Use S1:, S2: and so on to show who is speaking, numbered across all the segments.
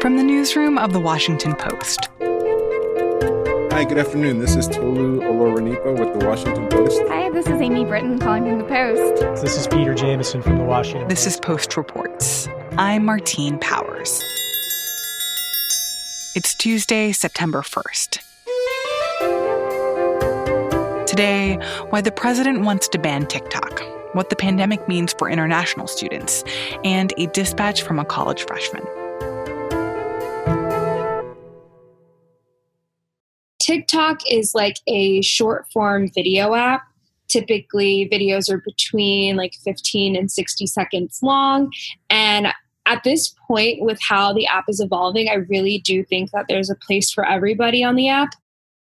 S1: From the newsroom of The Washington Post.
S2: Hi, good afternoon. This is Tolu Olorunnipa with The Washington Post.
S3: Hi, this is Amy Brittain calling from The Post.
S4: This is Peter Jamison from The Washington
S1: This
S4: Post.
S1: is Post Reports. I'm Martine Powers. It's Tuesday, September 1st. Today, why the president wants to ban TikTok, what the pandemic means for international students, and a dispatch from a college freshman.
S5: TikTok is like a short form video app. Typically, videos are between like 15 and 60 seconds long. And at this point, with how the app is evolving, I really do think that there's a place for everybody on the app.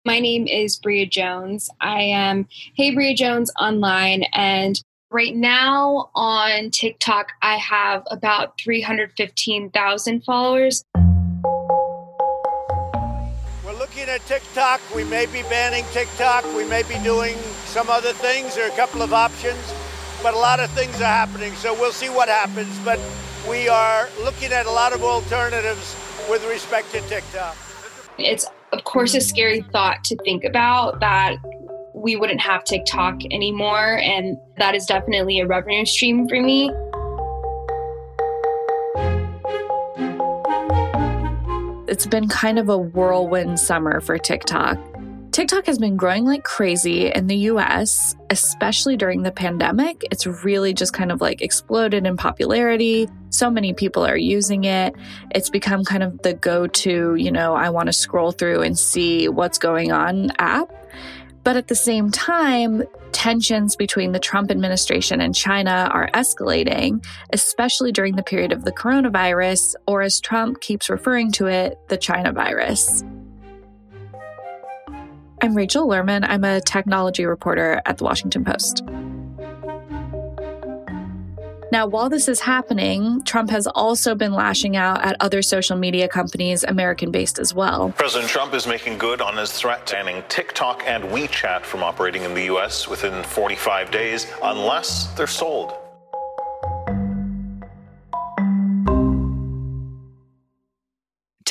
S5: My name is Bria Jones. I am Hey Bria Jones online. And right now on TikTok, I have about 315,000 followers.
S6: TikTok. We may be banning TikTok. We may be doing some other things. Are a couple of options, but a lot of things are happening. So we'll see what happens. But we are looking at a lot of alternatives with respect to TikTok.
S5: It's, of course, a scary thought to think about that we wouldn't have TikTok anymore. And that is definitely a revenue stream for me.
S7: It's been kind of a whirlwind summer for TikTok. TikTok has been growing like crazy in the US, especially during the pandemic. It's really just kind of like exploded in popularity. So many people are using it. It's become kind of the go to, you know, I want to scroll through and see what's going on app. But at the same time, tensions between the Trump administration and China are escalating, especially during the period of the coronavirus, or as Trump keeps referring to it, the China virus. I'm Rachel Lerman. I'm a technology reporter at the Washington Post. Now, while this is happening, Trump has also been lashing out at other social media companies, American based as well.
S8: President Trump is making good on his threat banning TikTok and WeChat from operating in the U.S. within 45 days unless they're sold.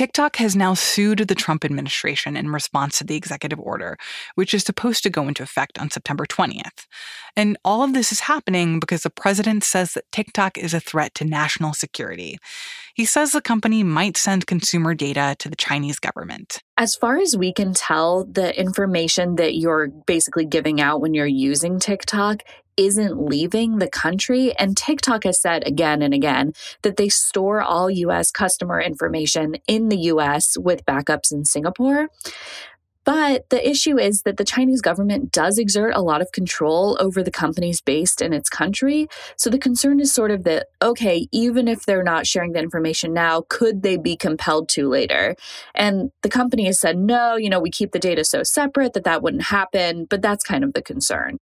S1: TikTok has now sued the Trump administration in response to the executive order, which is supposed to go into effect on September 20th. And all of this is happening because the president says that TikTok is a threat to national security. He says the company might send consumer data to the Chinese government.
S7: As far as we can tell, the information that you're basically giving out when you're using TikTok isn't leaving the country. And TikTok has said again and again that they store all US customer information in the US with backups in Singapore. But the issue is that the Chinese government does exert a lot of control over the companies based in its country. So the concern is sort of that, okay, even if they're not sharing the information now, could they be compelled to later? And the company has said, no, you know, we keep the data so separate that that wouldn't happen. But that's kind of the concern.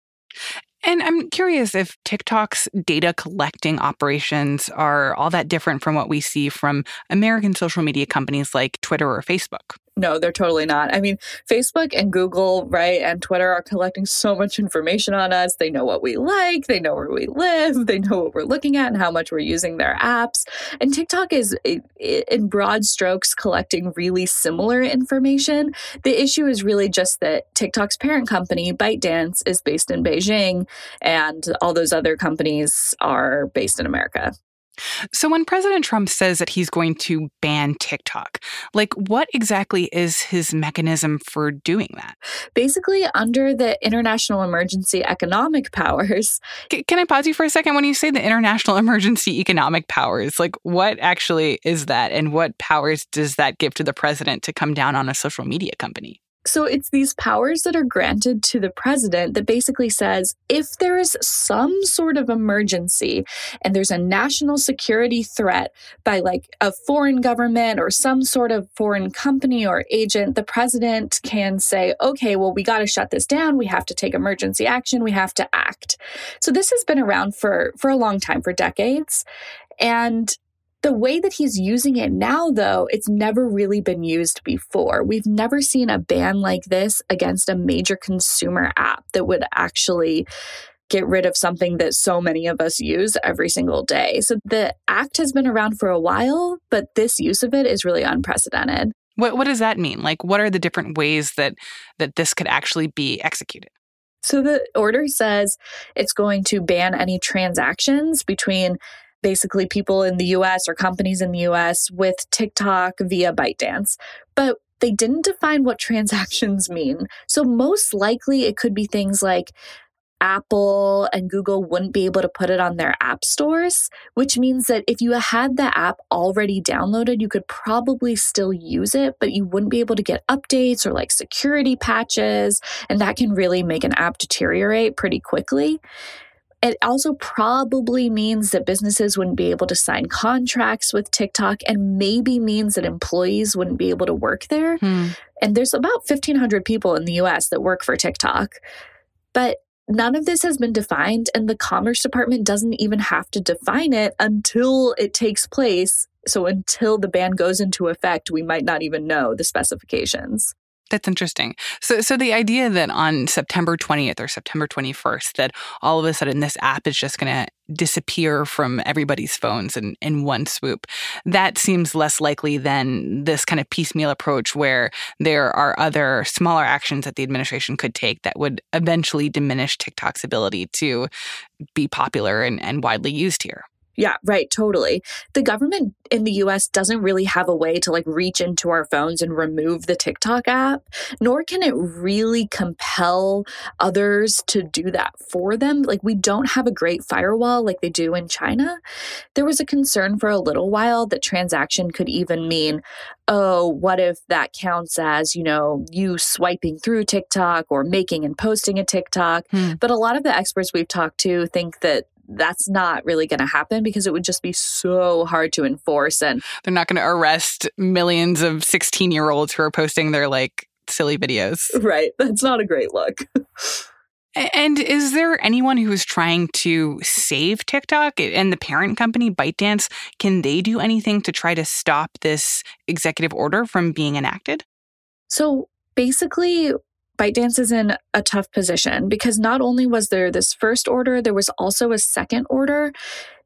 S1: And I'm curious if TikTok's data collecting operations are all that different from what we see from American social media companies like Twitter or Facebook.
S7: No, they're totally not. I mean, Facebook and Google, right, and Twitter are collecting so much information on us. They know what we like, they know where we live, they know what we're looking at and how much we're using their apps. And TikTok is, in broad strokes, collecting really similar information. The issue is really just that TikTok's parent company, ByteDance, is based in Beijing, and all those other companies are based in America.
S1: So, when President Trump says that he's going to ban TikTok, like what exactly is his mechanism for doing that?
S7: Basically, under the international emergency economic powers.
S1: C- can I pause you for a second? When you say the international emergency economic powers, like what actually is that, and what powers does that give to the president to come down on a social media company?
S7: So it's these powers that are granted to the president that basically says if there is some sort of emergency and there's a national security threat by like a foreign government or some sort of foreign company or agent, the president can say, okay, well, we got to shut this down. We have to take emergency action. We have to act. So this has been around for, for a long time, for decades. And the way that he's using it now, though, it's never really been used before. We've never seen a ban like this against a major consumer app that would actually get rid of something that so many of us use every single day. So the act has been around for a while, but this use of it is really unprecedented.
S1: What what does that mean? Like what are the different ways that that this could actually be executed?
S7: So the order says it's going to ban any transactions between basically people in the US or companies in the US with TikTok via ByteDance. But they didn't define what transactions mean. So most likely it could be things like Apple and Google wouldn't be able to put it on their app stores, which means that if you had the app already downloaded, you could probably still use it, but you wouldn't be able to get updates or like security patches. And that can really make an app deteriorate pretty quickly. It also probably means that businesses wouldn't be able to sign contracts with TikTok and maybe means that employees wouldn't be able to work there. Hmm. And there's about 1,500 people in the US that work for TikTok. But None of this has been defined, and the Commerce Department doesn't even have to define it until it takes place. So, until the ban goes into effect, we might not even know the specifications.
S1: That's interesting. So, so the idea that on September 20th or September 21st, that all of a sudden this app is just going to disappear from everybody's phones in, in one swoop, that seems less likely than this kind of piecemeal approach where there are other smaller actions that the administration could take that would eventually diminish TikTok's ability to be popular and, and widely used here.
S7: Yeah, right, totally. The government in the US doesn't really have a way to like reach into our phones and remove the TikTok app, nor can it really compel others to do that for them. Like we don't have a great firewall like they do in China. There was a concern for a little while that transaction could even mean, oh, what if that counts as, you know, you swiping through TikTok or making and posting a TikTok? Hmm. But a lot of the experts we've talked to think that that's not really going to happen because it would just be so hard to enforce and
S1: they're not going to arrest millions of 16 year olds who are posting their like silly videos
S7: right that's not a great look
S1: and is there anyone who is trying to save TikTok and the parent company, ByteDance? Can they do anything to try to stop this executive order from being enacted?
S7: So basically, ByteDance is in a tough position because not only was there this first order, there was also a second order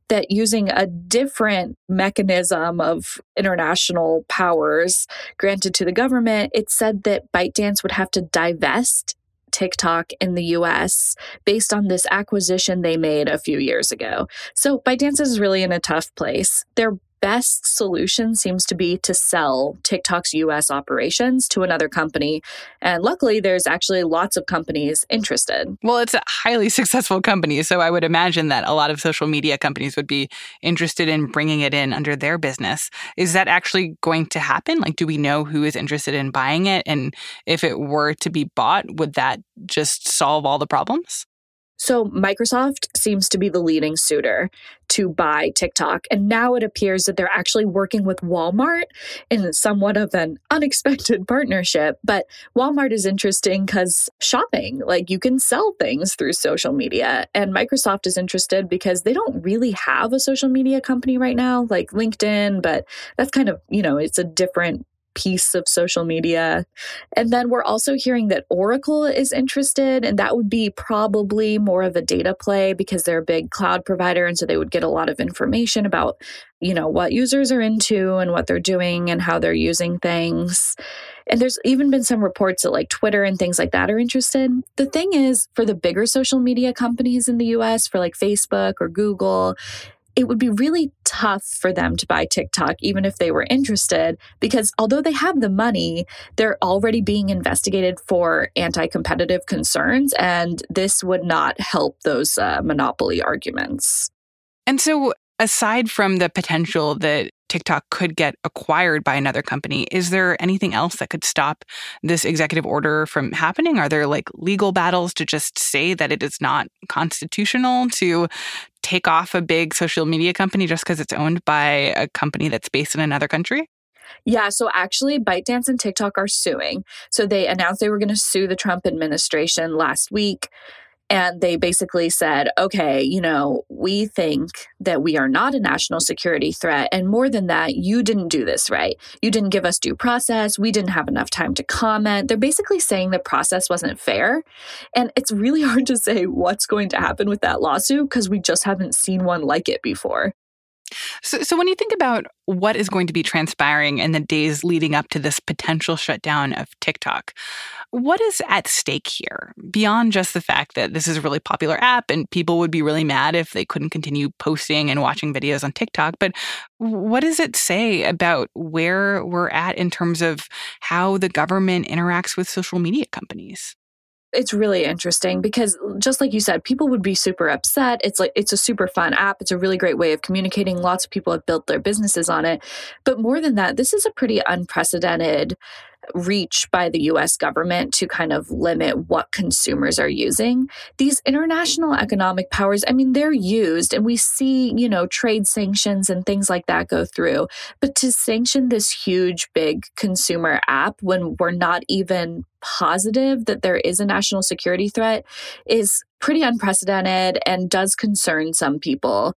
S7: that using a different mechanism of international powers granted to the government, it said that ByteDance would have to divest TikTok in the US based on this acquisition they made a few years ago. So ByteDance is really in a tough place. They're best solution seems to be to sell TikTok's US operations to another company. And luckily, there's actually lots of companies interested.
S1: Well, it's a highly successful company. So I would imagine that a lot of social media companies would be interested in bringing it in under their business. Is that actually going to happen? Like, do we know who is interested in buying it? And if it were to be bought, would that just solve all the problems?
S7: So Microsoft seems to be the leading suitor to buy TikTok. And now it appears that they're actually working with Walmart in somewhat of an unexpected partnership. But Walmart is interesting because shopping, like you can sell things through social media. And Microsoft is interested because they don't really have a social media company right now, like LinkedIn, but that's kind of, you know, it's a different piece of social media. And then we're also hearing that Oracle is interested, and that would be probably more of a data play because they're a big cloud provider. And so they would get a lot of information about, you know, what users are into and what they're doing and how they're using things. And there's even been some reports that like Twitter and things like that are interested. The thing is, for the bigger social media companies in the US, for like Facebook or Google, it would be really tough for them to buy TikTok, even if they were interested, because although they have the money, they're already being investigated for anti competitive concerns. And this would not help those uh, monopoly arguments.
S1: And so, aside from the potential that TikTok could get acquired by another company. Is there anything else that could stop this executive order from happening? Are there like legal battles to just say that it is not constitutional to take off a big social media company just because it's owned by a company that's based in another country?
S7: Yeah, so actually, ByteDance and TikTok are suing. So they announced they were going to sue the Trump administration last week. And they basically said, okay, you know, we think that we are not a national security threat. And more than that, you didn't do this right. You didn't give us due process. We didn't have enough time to comment. They're basically saying the process wasn't fair. And it's really hard to say what's going to happen with that lawsuit because we just haven't seen one like it before.
S1: So, so when you think about what is going to be transpiring in the days leading up to this potential shutdown of TikTok, what is at stake here beyond just the fact that this is a really popular app and people would be really mad if they couldn't continue posting and watching videos on TikTok? But what does it say about where we're at in terms of how the government interacts with social media companies?
S7: It's really interesting because just like you said people would be super upset. It's like it's a super fun app. It's a really great way of communicating. Lots of people have built their businesses on it. But more than that this is a pretty unprecedented reach by the US government to kind of limit what consumers are using. These international economic powers, I mean, they're used and we see, you know, trade sanctions and things like that go through. But to sanction this huge, big consumer app when we're not even positive that there is a national security threat is pretty unprecedented and does concern some people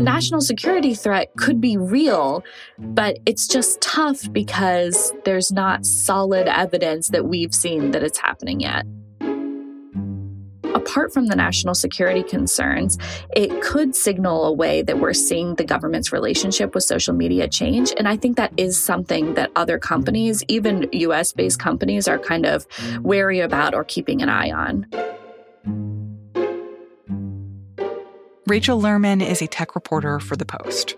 S7: the national security threat could be real, but it's just tough because there's not solid evidence that we've seen that it's happening yet. Apart from the national security concerns, it could signal a way that we're seeing the government's relationship with social media change. And I think that is something that other companies, even US based companies, are kind of wary about or keeping an eye on.
S1: Rachel Lerman is a tech reporter for The Post.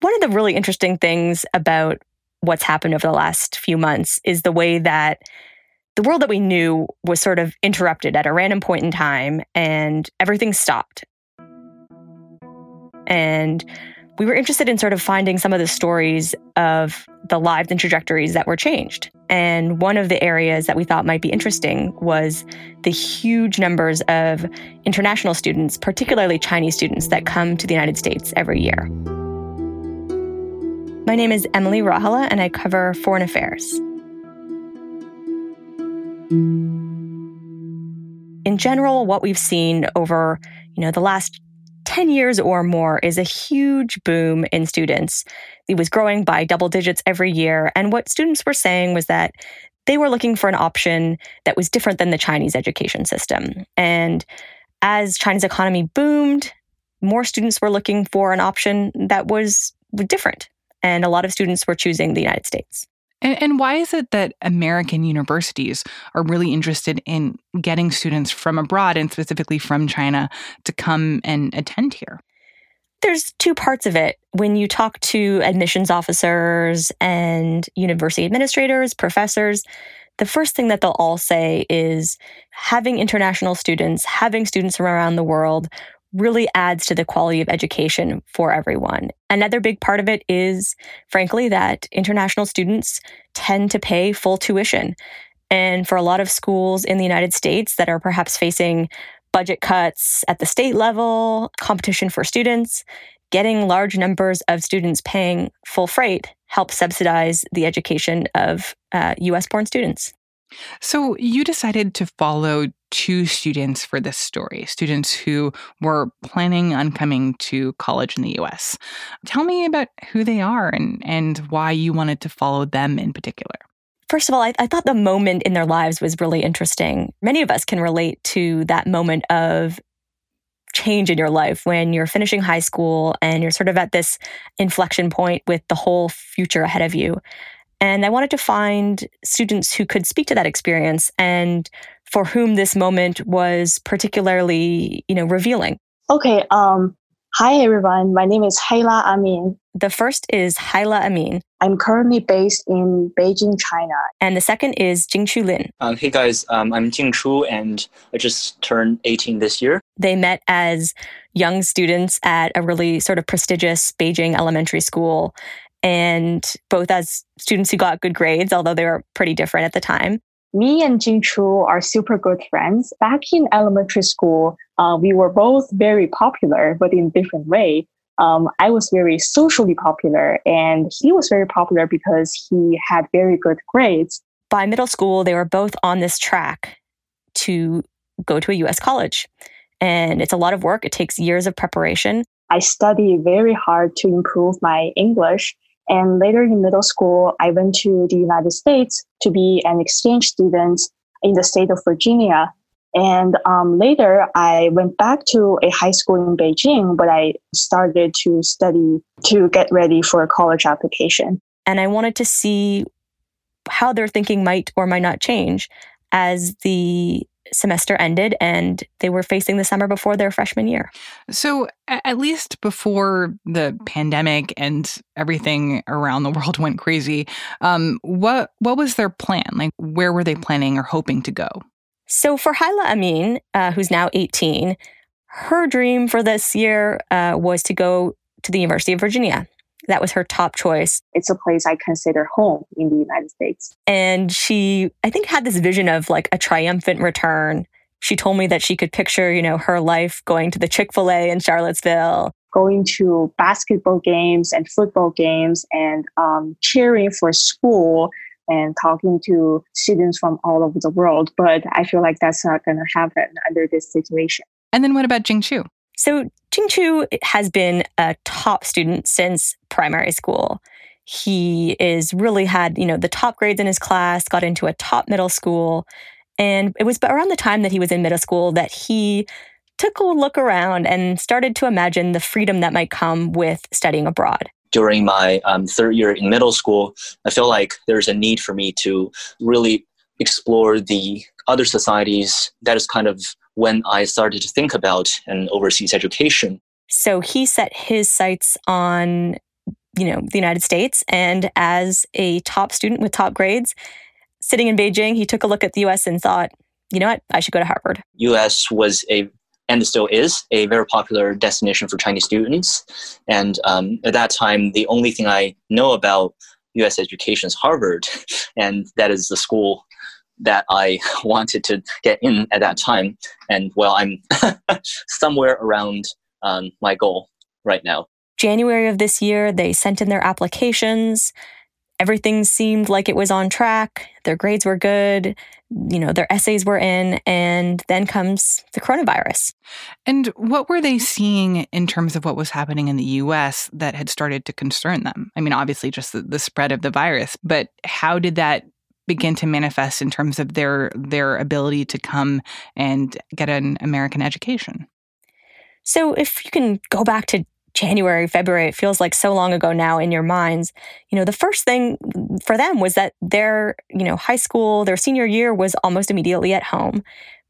S9: One of the really interesting things about what's happened over the last few months is the way that the world that we knew was sort of interrupted at a random point in time and everything stopped. And we were interested in sort of finding some of the stories of the lives and trajectories that were changed. And one of the areas that we thought might be interesting was the huge numbers of international students, particularly Chinese students, that come to the United States every year. My name is Emily Rauhala, and I cover foreign affairs. In general, what we've seen over you know the last 10 years or more is a huge boom in students. It was growing by double digits every year. And what students were saying was that they were looking for an option that was different than the Chinese education system. And as China's economy boomed, more students were looking for an option that was different. And a lot of students were choosing the United States.
S1: And, and, why is it that American universities are really interested in getting students from abroad and specifically from China to come and attend here?
S9: There's two parts of it. When you talk to admissions officers and university administrators, professors, the first thing that they'll all say is having international students, having students from around the world really adds to the quality of education for everyone. Another big part of it is, frankly, that international students tend to pay full tuition. And for a lot of schools in the United States that are perhaps facing budget cuts at the state level, competition for students, getting large numbers of students paying full freight helps subsidize the education of uh, US born students.
S1: So you decided to follow two students for this story, students who were planning on coming to college in the US. Tell me about who they are and, and why you wanted to follow them in particular.
S9: First of all, I, I, thought the moment in their lives was really interesting. Many of us can relate to that moment of change in your life when you're finishing high school and you're sort of at this inflection point with the whole future ahead of you. And I wanted to find students who could speak to that experience and for whom this moment was particularly, you know, revealing.
S10: Okay, um hi everyone. My name is Haila Amin.
S9: The first is Haila Amin.
S10: I'm currently based in Beijing, China.
S9: And the second is Jingchu Lin.
S11: Um, hey guys, um, I'm Jing Chu and I just turned 18 this year.
S9: They met as young students at a really sort of prestigious Beijing elementary school and both as students who got good grades, although they were pretty different at the time.
S10: Me and Jing Chu are super good friends. Back in elementary school, uh, we were both very popular, but in different way. Um, I was very socially popular, and he was very popular because he had very good grades.
S9: By middle school, they were both on this track to go to a US college. And it's a lot of work, it takes years of preparation.
S10: I study very hard to improve my English. And later in middle school, I went to the United States to be an exchange student in the state of Virginia. And um, later, I went back to a high school in Beijing, but I started to study to get ready for a college application.
S9: And I wanted to see how their thinking might or might not change as the semester ended and they were facing the summer before their freshman year.
S1: So, at least before the pandemic and everything around the world went crazy, um, what what was their plan? Like, where were they planning or hoping to go?
S9: So, for Hyla Amin, uh, who's now 18, her dream for this year uh, was to go to the University of Virginia. That was her top choice.
S10: It's a place I consider home in the United States.
S9: And she, I think, had this vision of like a triumphant return. She told me that she could picture, you know, her life going to the Chick fil A in Charlottesville,
S10: going to basketball games and football games and um, cheering for school and talking to students from all over the world. But I feel like that's not going to happen under this situation.
S1: And then what about Jing Chu?
S9: So Chu has been a top student since primary school. He is really had, you know, the top grades in his class, got into a top middle school. And it was around the time that he was in middle school that he took a look around and started to imagine the freedom that might come with studying abroad.
S11: During my um, third year in middle school, I feel like there's a need for me to really explore the other societies. That is kind of when I started to think about an overseas education.
S9: So he set his sights on, you know, the United States. And as a top student with top grades, sitting in Beijing, he took a look at the US and thought, you know what, I should go to Harvard.
S11: US was a and still is a very popular destination for Chinese students. And um, at that time, the only thing I know about U.S. education is Harvard, and that is the school that I wanted to get in at that time. And well, I'm somewhere around um, my goal right now.
S9: January of this year, they sent in their applications. Everything seemed like it was on track. Their grades were good. You know, their essays were in. And then comes the coronavirus.
S1: And what were they seeing in terms of what was happening in the US that had started to concern them? I mean, obviously, just the, the spread of the virus, but how did that begin to manifest in terms of their their ability to come and get an American education.
S9: So if you can go back to January, February, it feels like so long ago now in your minds. You know, the first thing for them was that their, you know, high school, their senior year was almost immediately at home.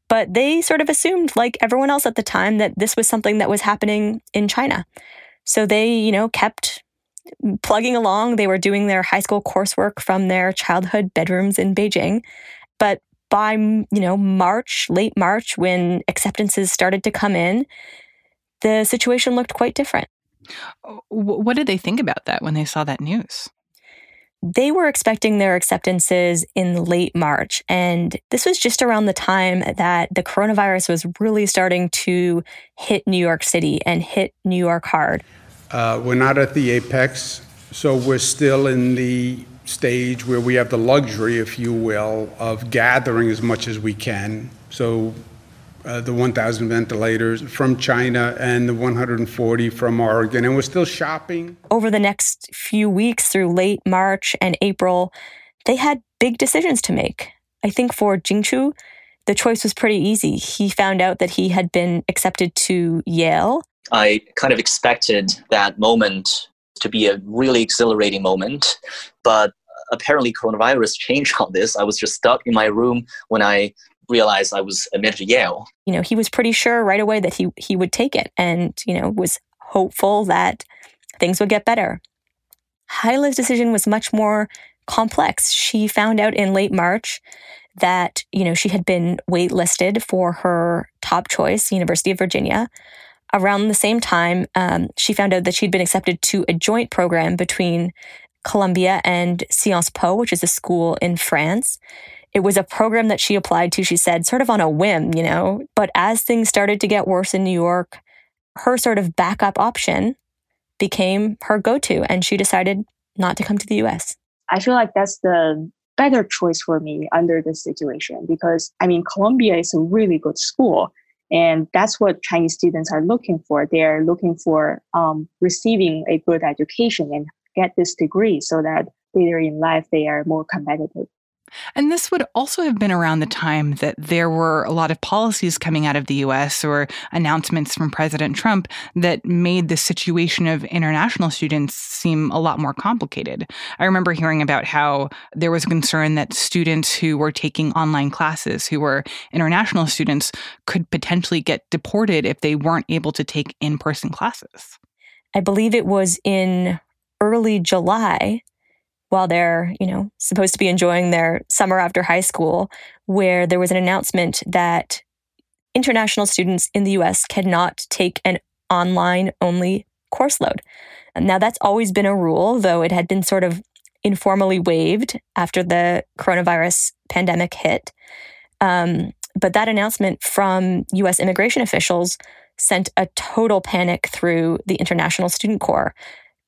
S9: But they sort of assumed, like everyone else at the time, that this was something that was happening in China. So they, you know, kept plugging along. They were doing their high school coursework from their childhood bedrooms in Beijing. But by, you know, March, late March, when acceptances started to come in, the situation looked quite different.
S1: Uh, what did they think about that when they saw that news?
S9: They were expecting their acceptances in late March. And this was just around the time that the coronavirus was really starting to hit New York City and hit New York hard.
S12: Uh, we're not at the apex, so we're still in the stage where we have the luxury, if you will, of gathering as much as we can. So uh, the 1,000 ventilators from China and the 140 from Oregon, and we're still shopping.
S9: Over the next few weeks through late March and April, they had big decisions to make. I think for Jingchu, the choice was pretty easy. He found out that he had been accepted to Yale
S11: I kind of expected that moment to be a really exhilarating moment, but apparently coronavirus changed all this. I was just stuck in my room when I realized I was admitted to Yale.
S9: You know, he was pretty sure right away that he he would take it and, you know, was hopeful that things would get better. Hyla's decision was much more complex. She found out in late March that, you know, she had been waitlisted for her top choice, University of Virginia around the same time, um, she found out that she'd been accepted to a joint program between Columbia and Sciences Po, which is a school in France. It was a program that she applied to, she said, sort of on a whim, you know. But as things started to get worse in New York, her sort of backup option became her go to, and she decided not to come to the US.
S10: I feel like that's the better choice for me under this situation because I mean, Columbia is a really good school. And that's what Chinese students are looking for. They're looking for um, receiving a good education and get this degree so that later in life they are more competitive.
S1: And this would also have been around the time that there were a lot of policies coming out of the US or announcements from President Trump that made the situation of international students seem a lot more complicated. I remember hearing about how there was a concern that students who were taking online classes, who were international students, could potentially get deported if they weren't able to take in person classes.
S9: I believe it was in early July while they're, you know, supposed to be enjoying their summer after high school, where there was an announcement that international students in the US cannot take an online only course load. Now, that's always been a rule, though it had been sort of informally waived after the coronavirus pandemic hit. Um, but that announcement from US immigration officials sent a total panic through the International Student Corps.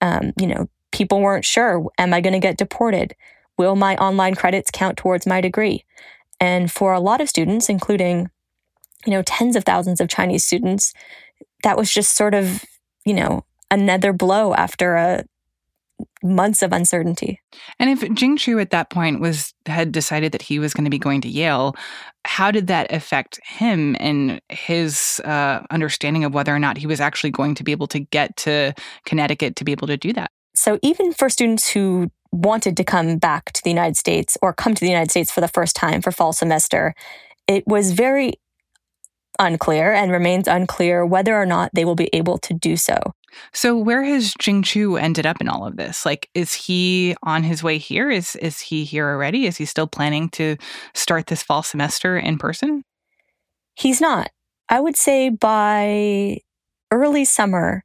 S9: Um, you know, people weren't sure am I going to get deported? Will my online credits count towards my degree? And for a lot of students, including, you know, tens of thousands of Chinese students, that was just sort of, you know, another blow after a months of uncertainty.
S1: And if Jing Chu at that point was had decided that he was going to be going to Yale, how did that affect him and his uh, understanding of whether or not he was actually going to be able to get to Connecticut to be able to do that?
S9: So even for students who wanted to come back to the United States or come to the United States for the first time for fall semester, it was very unclear and remains unclear whether or not they will be able to do so.
S1: So where has Jing Chu ended up in all of this? Like is he on his way here? Is is he here already? Is he still planning to start this fall semester in person?
S9: He's not. I would say by early summer,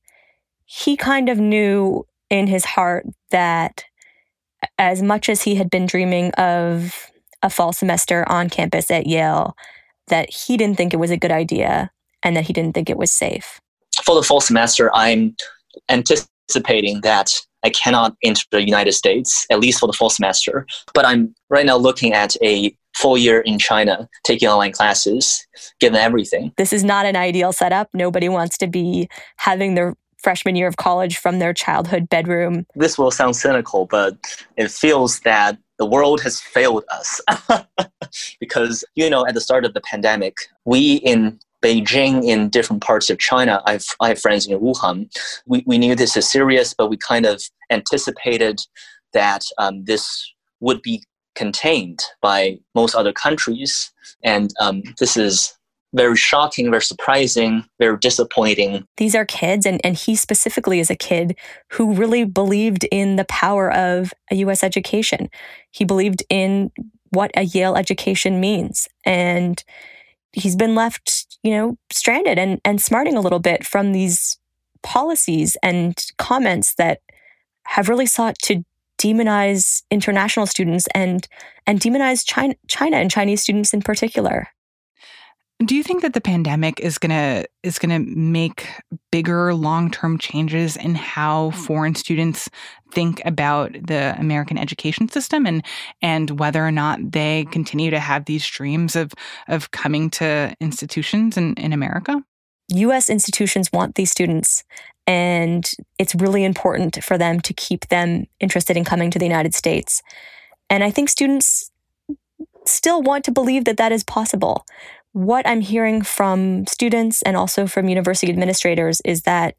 S9: he kind of knew in his heart that as much as he had been dreaming of a fall semester on campus at Yale, that he didn't think it was a good idea and that he didn't think it was safe.
S11: For the fall semester, I'm anticipating that I cannot enter the United States, at least for the fall semester. But I'm right now looking at a full year in China, taking online classes, given everything.
S9: This is not an ideal setup. Nobody wants to be having their freshman year of college from their childhood bedroom.
S11: This will sound cynical, but it feels that the world has failed us. because, you know, at the start of the pandemic, we in Beijing, in different parts of China, I've, I have friends in Wuhan, we, we knew this is serious, but we kind of anticipated that um, this would be contained by most other countries. And um, this is very shocking, very surprising, very disappointing.
S9: These are kids, and, and he specifically is a kid who really believed in the power of a US education. He believed in what a Yale education means. And he's been left, you know, stranded and, and smarting a little bit from these policies and comments that have really sought to demonize international students and and demonize China, China and Chinese students in particular.
S1: Do you think that the pandemic is gonna is gonna make bigger long term changes in how mm. foreign students think about the American education system and and whether or not they continue to have these dreams of of coming to institutions in, in America?
S9: US institutions want these students and it's really important for them to keep them interested in coming to the United States. And I think students still want to believe that that is possible what I'm hearing from students and also from university administrators is that,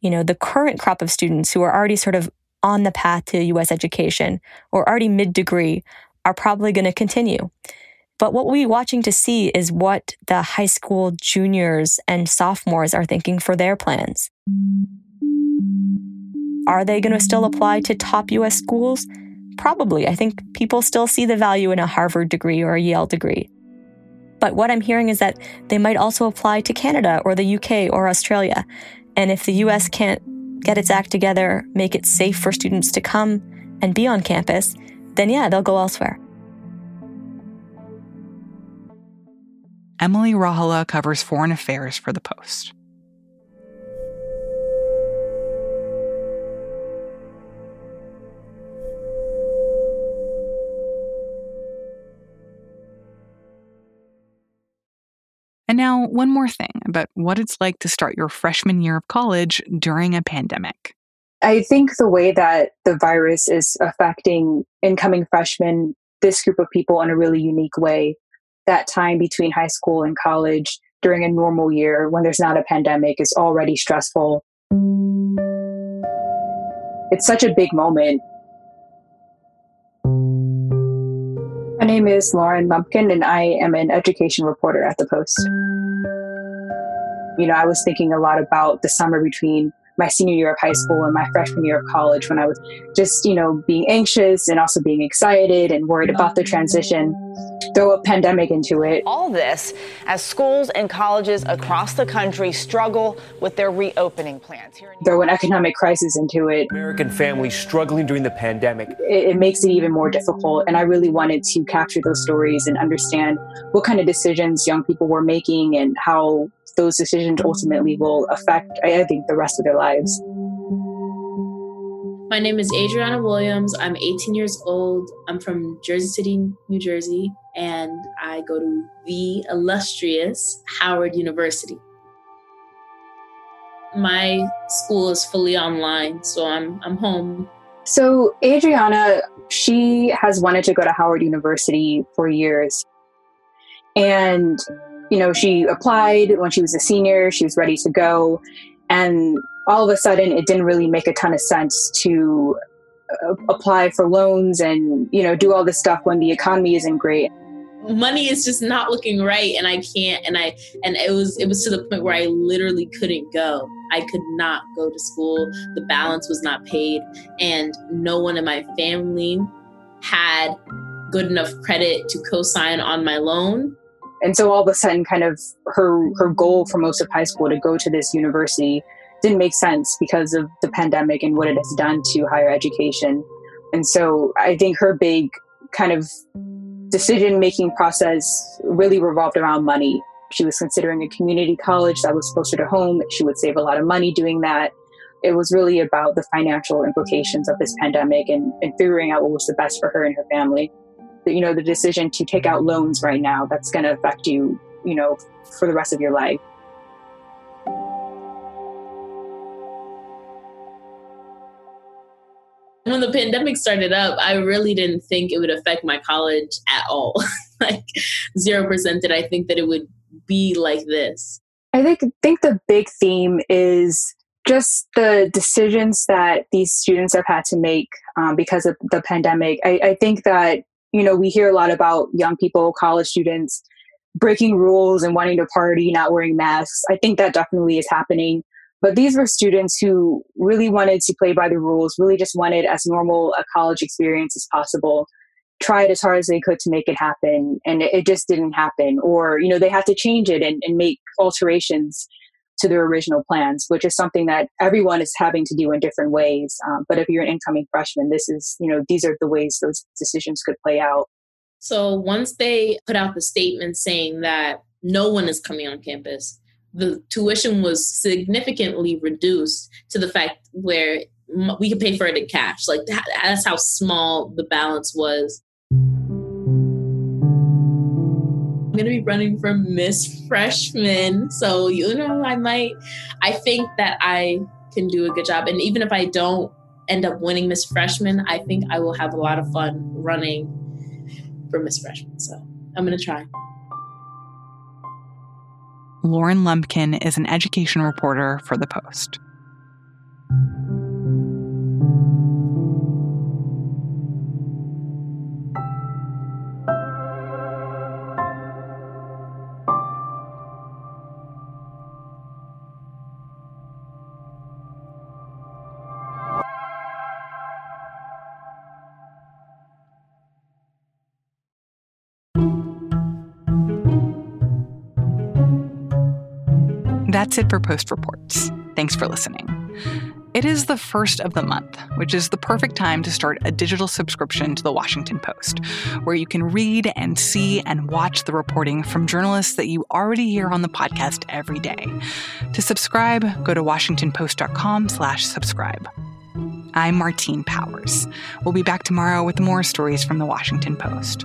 S9: you know, the current crop of students who are already sort of on the path to US education or already mid degree are probably going to continue. But what we're watching to see is what the high school juniors and sophomores are thinking for their plans. Are they going to still apply to top US schools? Probably. I think people still see the value in a Harvard degree or a Yale degree. But what I'm hearing is that they might also apply to Canada or the UK or Australia. And if the US can't get its act together, make it safe for students to come and be on campus, then yeah, they'll go elsewhere.
S1: Emily Rauhala covers foreign affairs for The Post. And now, one more thing about what it's like to start your freshman year of college during a pandemic.
S13: I think the way that the virus is affecting incoming freshmen, this group of people in a really unique way, that time between high school and college during a normal year when there's not a pandemic is already stressful. It's such a big moment My name is Lauren Lumpkin, and I am an education reporter at The Post. You know, I was thinking a lot about the summer between my senior year of high school and my freshman year of college when I was just, you know, being anxious and also being excited and worried about the transition. Throw a pandemic into it.
S14: All this as schools and colleges across the country struggle with their reopening plans.
S13: Here in- Throw an economic crisis into it.
S15: American families struggling during the pandemic.
S13: It, it makes it even more difficult. And I really wanted to capture those stories and understand what kind of decisions young people were making and how those decisions ultimately will affect, I think, the rest of their lives.
S16: My name is Adriana Williams. I'm 18 years old. I'm from Jersey City, New Jersey, and I go to the illustrious Howard University. My school is fully online, so I'm I'm home.
S13: So Adriana, she has wanted to go to Howard University for years. And you know, she applied when she was a senior, she was ready to go. And all of a sudden, it didn't really make a ton of sense to uh, apply for loans and, you know, do all this stuff when the economy isn't great.
S16: Money is just not looking right and i can't and i and it was it was to the point where i literally couldn't go. I could not go to school. The balance was not paid and no one in my family had good enough credit to co-sign on my loan
S13: and so all of a sudden, kind of her her goal for most of high school to go to this university didn't make sense because of the pandemic and what it has done to higher education. And so I think her big kind of decision making process really revolved around money. She was considering a community college that was closer to home. She would save a lot of money doing that. It was really about the financial implications of this pandemic and, and figuring out what was the best for her and her family you know the decision to take out loans right now that's going to affect you you know for the rest of your life.
S16: When the pandemic started up i really didn't think it would affect my college at all. Like 0% did i think that it would be like this.
S13: I think think the big theme is just the decisions that these students have had to make um, because of the pandemic. I, I think that you know, we hear a lot about young people, college students breaking rules and wanting to party, not wearing masks. I think that definitely is happening. But these were students who really wanted to play by the rules, really just wanted as normal a college experience as possible, tried as hard as they could to make it happen, and it, just didn't happen. Or, you know, they had to change it and, and make alterations to their original plans, which is something that everyone is having to do in different ways. Um, but if you're an incoming freshman, this is, you know, these are the ways those decisions could play out.
S16: So once they put out the statement saying that no one is coming on campus, the tuition was significantly reduced to the fact where we could pay for it in cash. Like that's how small the balance was. I'm going to be running for Miss Freshman. So, you know, I might, I think that I can do a good job. And even if I don't end up winning Miss Freshman, I think I will have a lot of fun running for Miss Freshman. So I'm going to try.
S1: Lauren Lumpkin is an education reporter for The Post. That's it for Post Reports. Thanks for listening. It is the first of the month, which is the perfect time to start a digital subscription to the Washington Post, where you can read and see and watch the reporting from journalists that you already hear on the podcast every day. To subscribe, go to washingtonpost.com/slash-subscribe. I'm Martine Powers. We'll be back tomorrow with more stories from the Washington Post.